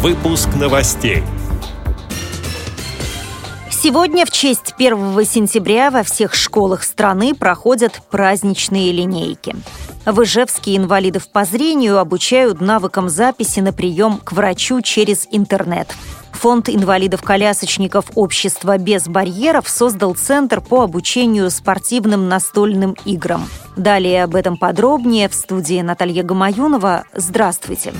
Выпуск новостей. Сегодня в честь 1 сентября во всех школах страны проходят праздничные линейки. В Ижевске инвалидов по зрению обучают навыкам записи на прием к врачу через интернет. Фонд инвалидов-колясочников «Общество без барьеров» создал центр по обучению спортивным настольным играм. Далее об этом подробнее в студии Наталья Гамаюнова. Здравствуйте!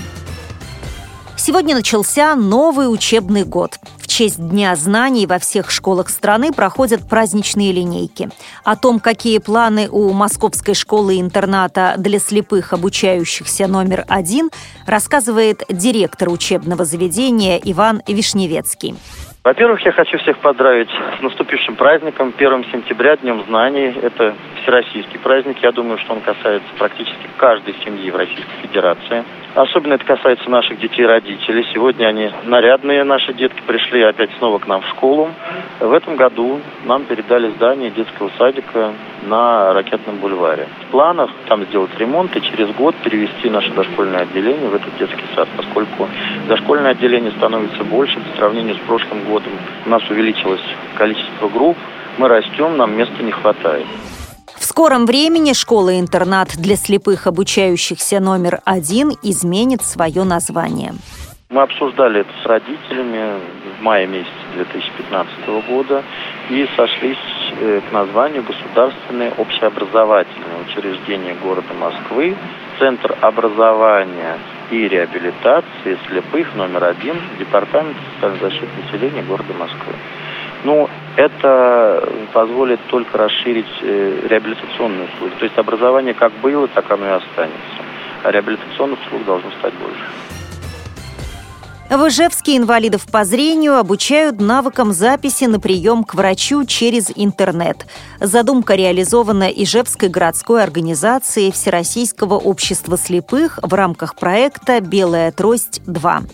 Сегодня начался новый учебный год. В честь Дня знаний во всех школах страны проходят праздничные линейки. О том, какие планы у Московской школы-интерната для слепых, обучающихся номер один, рассказывает директор учебного заведения Иван Вишневецкий. Во-первых, я хочу всех поздравить с наступившим праздником, 1 сентября, Днем знаний. Это всероссийский праздник. Я думаю, что он касается практически каждой семьи в Российской Федерации. Особенно это касается наших детей и родителей. Сегодня они нарядные, наши детки, пришли опять снова к нам в школу. В этом году нам передали здание детского садика на Ракетном бульваре. В планах там сделать ремонт и через год перевести наше дошкольное отделение в этот детский сад, поскольку дошкольное отделение становится больше по сравнению с прошлым годом. У нас увеличилось количество групп, мы растем, нам места не хватает. Скором времени школа-интернат для слепых обучающихся номер один изменит свое название. Мы обсуждали это с родителями в мае месяце 2015 года и сошлись э, к названию Государственное общеобразовательное учреждение города Москвы, Центр образования и реабилитации слепых номер один Департамента социальной защиты населения города Москвы. Ну, это позволит только расширить э, реабилитационные услуги. То есть образование как было, так оно и останется. А реабилитационных услуг должно стать больше. В Ижевске инвалидов по зрению обучают навыкам записи на прием к врачу через интернет. Задумка реализована Ижевской городской организацией Всероссийского общества слепых в рамках проекта «Белая трость-2».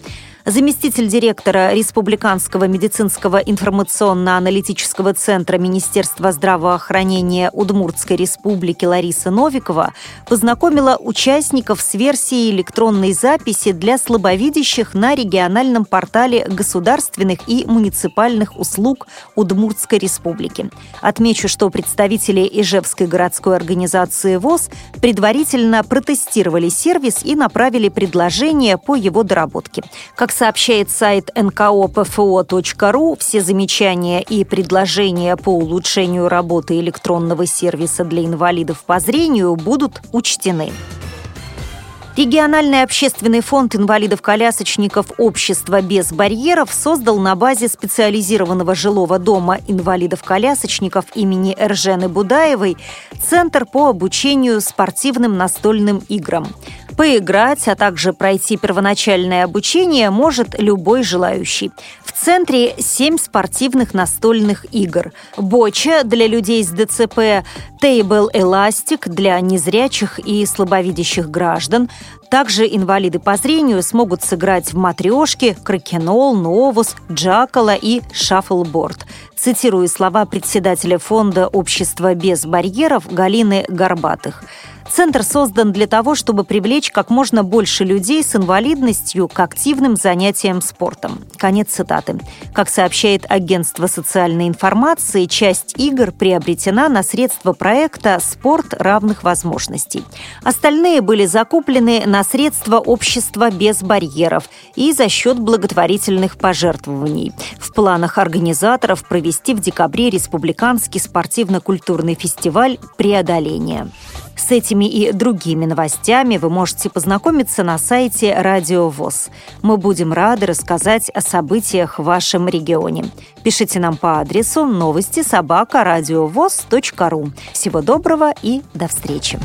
Заместитель директора Республиканского медицинского информационно-аналитического центра Министерства здравоохранения Удмуртской республики Лариса Новикова познакомила участников с версией электронной записи для слабовидящих на региональном портале государственных и муниципальных услуг Удмуртской республики. Отмечу, что представители Ижевской городской организации ВОЗ предварительно протестировали сервис и направили предложение по его доработке. Как сообщает сайт nkopfo.ru, все замечания и предложения по улучшению работы электронного сервиса для инвалидов по зрению будут учтены. Региональный общественный фонд инвалидов-колясочников «Общество без барьеров» создал на базе специализированного жилого дома инвалидов-колясочников имени Эржены Будаевой Центр по обучению спортивным настольным играм. Поиграть, а также пройти первоначальное обучение может любой желающий. В центре семь спортивных настольных игр. Боча для людей с ДЦП, Тейбл Эластик для незрячих и слабовидящих граждан. Также инвалиды по зрению смогут сыграть в матрешки, кракенол, новус, джакала и шаффлборд. Цитирую слова председателя фонда «Общество без барьеров» Галины Горбатых – Центр создан для того, чтобы привлечь как можно больше людей с инвалидностью к активным занятиям спортом. Конец цитаты. Как сообщает агентство социальной информации, часть игр приобретена на средства проекта «Спорт равных возможностей». Остальные были закуплены на средства общества без барьеров и за счет благотворительных пожертвований. В планах организаторов провести в декабре республиканский спортивно-культурный фестиваль «Преодоление». С этими и другими новостями вы можете познакомиться на сайте Радио ВОЗ. Мы будем рады рассказать о событиях в вашем регионе. Пишите нам по адресу новости собака ру. Всего доброго и до встречи!